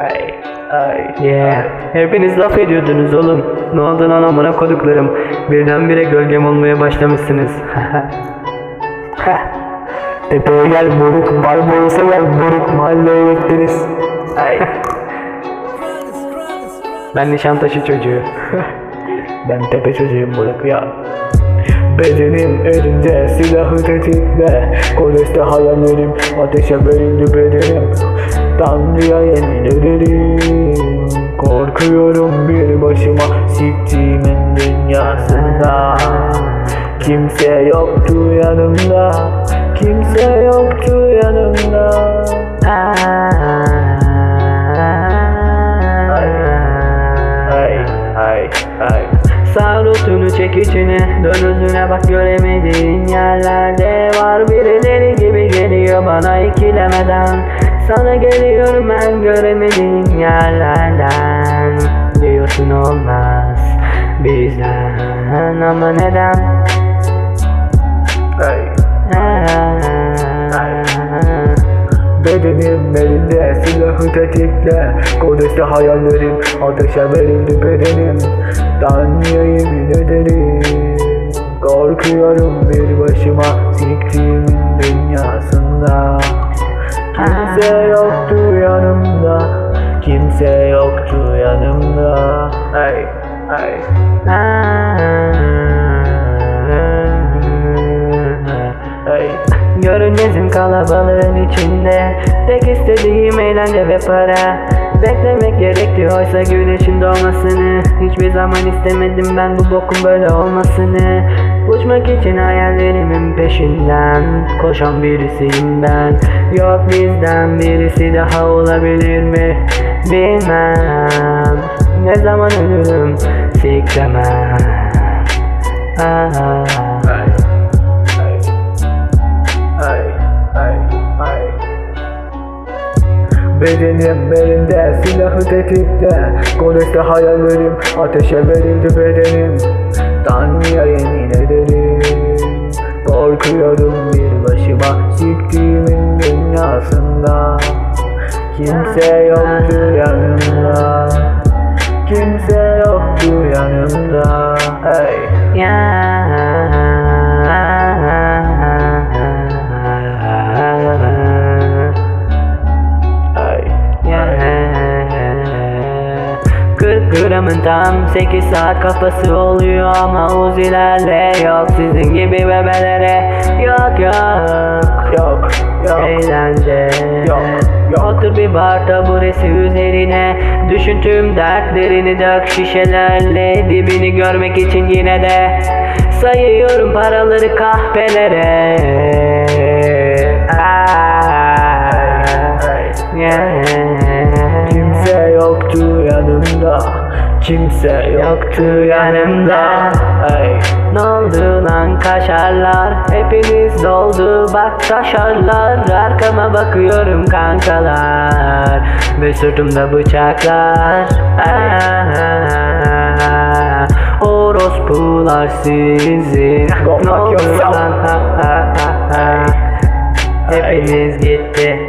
Ay, ay. Yeah. Hepiniz laf ediyordunuz oğlum. Ne oldu lan amına koduklarım? Birdenbire gölgem olmaya başlamışsınız. Tepeye gel moruk, Barbaros'a gel moruk, mahalleye bekleriz. Ay. ben Nişantaşı çocuğu. Ben tepe çocuğum moruk ya. Bedenim elinde, silahı tetikle Kodeste hayallerim, ateşe verildi bedenim Tanrı'ya yemin ederim Korkuyorum bir başıma siktiğimin dünyasında. Kimse yoktu yanımda Kimse yoktu yanımda. Sarutunu çek içine Dön özüne bak göremediğin yerlerde Var. Birileri gibi geliyor bana ikilemeden Sana geliyorum ben göremediğin yerlerden. Diyorsun olmaz bizden. Ama neden? ay Bedenim elinde silahı tetikle. Kodeste hayallerim ateşe verildi bedenim. Tanrı'ya yemin ederim Korkuyorum bir başıma siktiğimin dünyasında Kimse yoktu yanımda. Kimse yoktu yanımda. Ay ay. Ay. Görünmezim kalabalığın içinde. Tek istediğim eğlence ve para Beklemek gerekti oysa güneşin doğmasını Hiçbir zaman istemedim ben bu bokun böyle olmasını. Uçmak için hayallerimin peşinden Koşan birisiyim ben. Yok bizden birisi daha olabilir mi? Bilmem. Ne zaman ölürüm Siklemem. Ah. Bedenim elinde silahı tetikte. Kodeste hayallerim ateşe verildi bedenim. Tanrı'ya yemin ederim. Korkuyorum bir başıma siktiğimin dünyasında. Kimse yoktu yanımda. Kimse yoktu yanımda. Hey. Ay Kırk gramın tam 8 saat kafası oluyor ama uzilerle yok sizin gibi bebelere yok yok Yok yok eğlence Yok, yok. Otur bir bar taburesi üzerine Düşün tüm dertlerini dök şişelerle Dibini görmek için yine de Sayıyorum paraları kahvelere Ay. Yeah. Kimse yoktu yanımda. Ay Ne oldu lan kaşarlar? Hepiniz doldu bak taşarlar. Arkama bakıyorum kankalar. Ve sırtımda bıçaklar. Orospular sizi. Go fuck Ne oldu lan. Hepiniz gitti